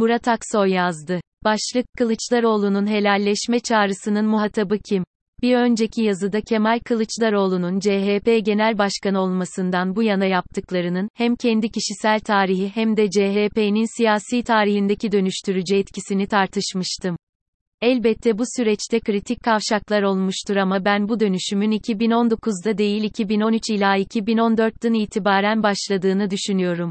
Murat Aksoy yazdı. Başlık, Kılıçdaroğlu'nun helalleşme çağrısının muhatabı kim? Bir önceki yazıda Kemal Kılıçdaroğlu'nun CHP Genel Başkanı olmasından bu yana yaptıklarının, hem kendi kişisel tarihi hem de CHP'nin siyasi tarihindeki dönüştürücü etkisini tartışmıştım. Elbette bu süreçte kritik kavşaklar olmuştur ama ben bu dönüşümün 2019'da değil 2013 ila 2014'ten itibaren başladığını düşünüyorum.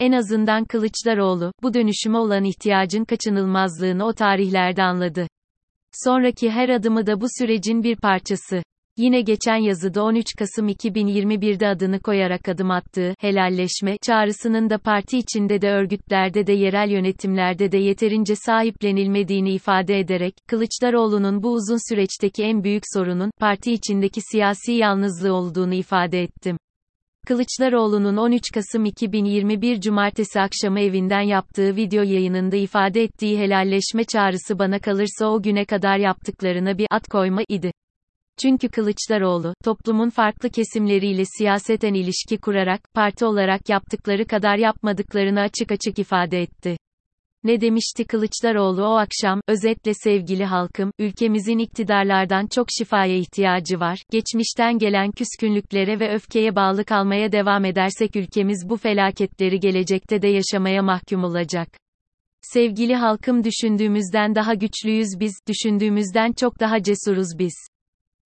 En azından Kılıçdaroğlu, bu dönüşüme olan ihtiyacın kaçınılmazlığını o tarihlerde anladı. Sonraki her adımı da bu sürecin bir parçası. Yine geçen yazıda 13 Kasım 2021'de adını koyarak adım attığı helalleşme çağrısının da parti içinde de örgütlerde de yerel yönetimlerde de yeterince sahiplenilmediğini ifade ederek Kılıçdaroğlu'nun bu uzun süreçteki en büyük sorunun parti içindeki siyasi yalnızlığı olduğunu ifade ettim. Kılıçdaroğlu'nun 13 Kasım 2021 Cumartesi akşamı evinden yaptığı video yayınında ifade ettiği helalleşme çağrısı bana kalırsa o güne kadar yaptıklarına bir at koyma idi. Çünkü Kılıçdaroğlu, toplumun farklı kesimleriyle siyaseten ilişki kurarak, parti olarak yaptıkları kadar yapmadıklarını açık açık ifade etti. Ne demişti Kılıçdaroğlu o akşam, özetle sevgili halkım, ülkemizin iktidarlardan çok şifaya ihtiyacı var, geçmişten gelen küskünlüklere ve öfkeye bağlı kalmaya devam edersek ülkemiz bu felaketleri gelecekte de yaşamaya mahkum olacak. Sevgili halkım düşündüğümüzden daha güçlüyüz biz, düşündüğümüzden çok daha cesuruz biz.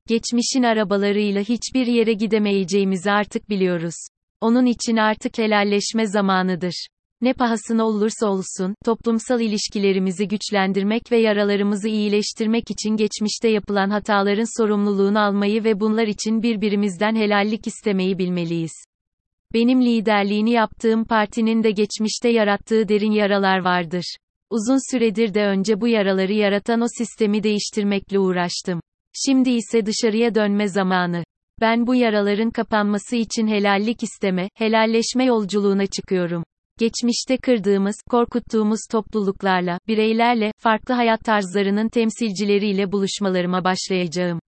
Geçmişin arabalarıyla hiçbir yere gidemeyeceğimizi artık biliyoruz. Onun için artık helalleşme zamanıdır. Ne pahasına olursa olsun, toplumsal ilişkilerimizi güçlendirmek ve yaralarımızı iyileştirmek için geçmişte yapılan hataların sorumluluğunu almayı ve bunlar için birbirimizden helallik istemeyi bilmeliyiz. Benim liderliğini yaptığım partinin de geçmişte yarattığı derin yaralar vardır. Uzun süredir de önce bu yaraları yaratan o sistemi değiştirmekle uğraştım. Şimdi ise dışarıya dönme zamanı. Ben bu yaraların kapanması için helallik isteme, helalleşme yolculuğuna çıkıyorum. Geçmişte kırdığımız, korkuttuğumuz topluluklarla, bireylerle, farklı hayat tarzlarının temsilcileriyle buluşmalarıma başlayacağım.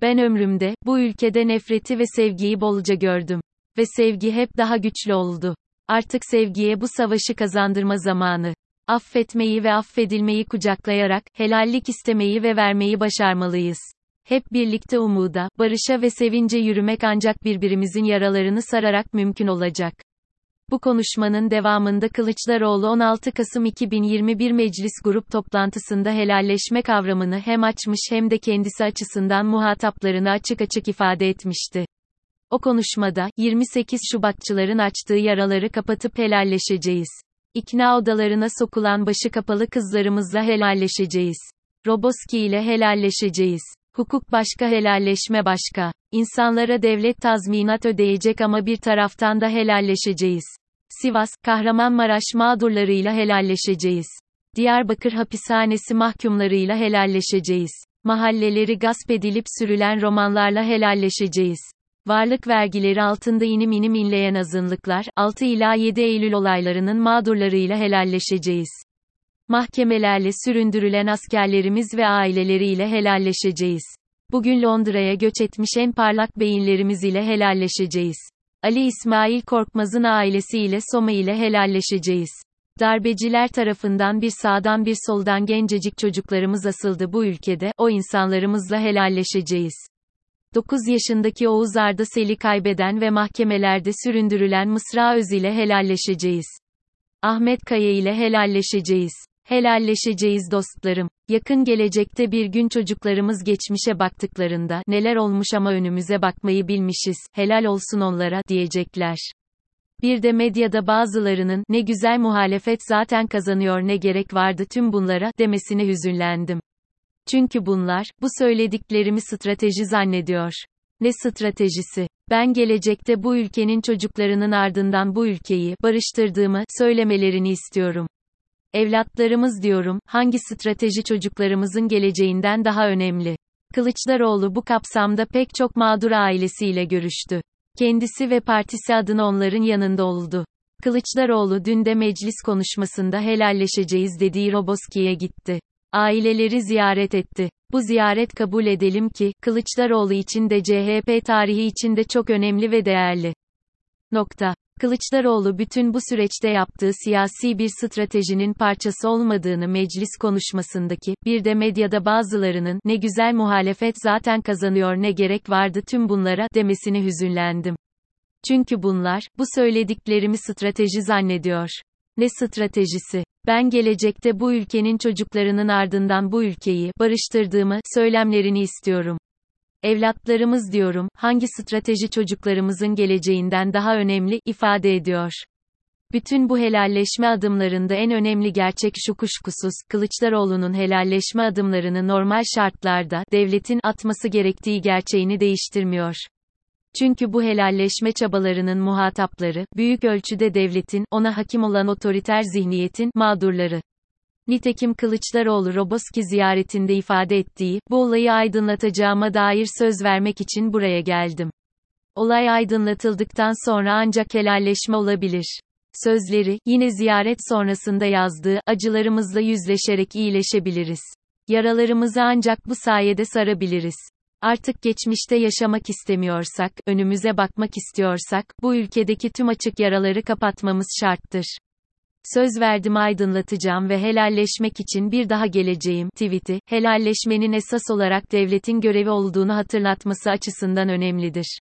Ben ömrümde, bu ülkede nefreti ve sevgiyi bolca gördüm. Ve sevgi hep daha güçlü oldu. Artık sevgiye bu savaşı kazandırma zamanı. Affetmeyi ve affedilmeyi kucaklayarak, helallik istemeyi ve vermeyi başarmalıyız. Hep birlikte umuda, barışa ve sevince yürümek ancak birbirimizin yaralarını sararak mümkün olacak. Bu konuşmanın devamında Kılıçdaroğlu 16 Kasım 2021 Meclis Grup toplantısında helalleşme kavramını hem açmış hem de kendisi açısından muhataplarını açık açık ifade etmişti. O konuşmada, 28 Şubatçıların açtığı yaraları kapatıp helalleşeceğiz. İkna odalarına sokulan başı kapalı kızlarımızla helalleşeceğiz. Roboski ile helalleşeceğiz. Hukuk başka helalleşme başka. İnsanlara devlet tazminat ödeyecek ama bir taraftan da helalleşeceğiz. Sivas, Kahramanmaraş mağdurlarıyla helalleşeceğiz. Diyarbakır hapishanesi mahkumlarıyla helalleşeceğiz. Mahalleleri gasp edilip sürülen romanlarla helalleşeceğiz. Varlık vergileri altında inim inim inleyen azınlıklar, 6 ila 7 Eylül olaylarının mağdurlarıyla helalleşeceğiz. Mahkemelerle süründürülen askerlerimiz ve aileleriyle helalleşeceğiz. Bugün Londra'ya göç etmiş en parlak beyinlerimiz ile helalleşeceğiz. Ali İsmail Korkmaz'ın ailesiyle Soma ile helalleşeceğiz. Darbeciler tarafından bir sağdan bir soldan gencecik çocuklarımız asıldı bu ülkede, o insanlarımızla helalleşeceğiz. 9 yaşındaki Oğuz Arda Sel'i kaybeden ve mahkemelerde süründürülen Mısra Öz ile helalleşeceğiz. Ahmet Kaya ile helalleşeceğiz. Helalleşeceğiz dostlarım. Yakın gelecekte bir gün çocuklarımız geçmişe baktıklarında neler olmuş ama önümüze bakmayı bilmişiz. Helal olsun onlara diyecekler. Bir de medyada bazılarının ne güzel muhalefet zaten kazanıyor ne gerek vardı tüm bunlara demesine hüzünlendim. Çünkü bunlar bu söylediklerimi strateji zannediyor. Ne stratejisi? Ben gelecekte bu ülkenin çocuklarının ardından bu ülkeyi barıştırdığımı söylemelerini istiyorum. Evlatlarımız diyorum, hangi strateji çocuklarımızın geleceğinden daha önemli? Kılıçdaroğlu bu kapsamda pek çok mağdur ailesiyle görüştü. Kendisi ve partisi adına onların yanında oldu. Kılıçdaroğlu dün de meclis konuşmasında helalleşeceğiz dediği Roboski'ye gitti. Aileleri ziyaret etti. Bu ziyaret kabul edelim ki, Kılıçdaroğlu için de CHP tarihi için de çok önemli ve değerli. Nokta. Kılıçdaroğlu bütün bu süreçte yaptığı siyasi bir stratejinin parçası olmadığını meclis konuşmasındaki, bir de medyada bazılarının, ne güzel muhalefet zaten kazanıyor ne gerek vardı tüm bunlara, demesini hüzünlendim. Çünkü bunlar, bu söylediklerimi strateji zannediyor. Ne stratejisi? Ben gelecekte bu ülkenin çocuklarının ardından bu ülkeyi, barıştırdığımı, söylemlerini istiyorum. Evlatlarımız diyorum, hangi strateji çocuklarımızın geleceğinden daha önemli, ifade ediyor. Bütün bu helalleşme adımlarında en önemli gerçek şu kuşkusuz, Kılıçdaroğlu'nun helalleşme adımlarını normal şartlarda, devletin atması gerektiği gerçeğini değiştirmiyor. Çünkü bu helalleşme çabalarının muhatapları, büyük ölçüde devletin, ona hakim olan otoriter zihniyetin, mağdurları. Nitekim Kılıçdaroğlu Roboski ziyaretinde ifade ettiği, bu olayı aydınlatacağıma dair söz vermek için buraya geldim. Olay aydınlatıldıktan sonra ancak helalleşme olabilir. Sözleri, yine ziyaret sonrasında yazdığı, acılarımızla yüzleşerek iyileşebiliriz. Yaralarımızı ancak bu sayede sarabiliriz. Artık geçmişte yaşamak istemiyorsak, önümüze bakmak istiyorsak, bu ülkedeki tüm açık yaraları kapatmamız şarttır. Söz verdim aydınlatacağım ve helalleşmek için bir daha geleceğim, tweet'i, helalleşmenin esas olarak devletin görevi olduğunu hatırlatması açısından önemlidir.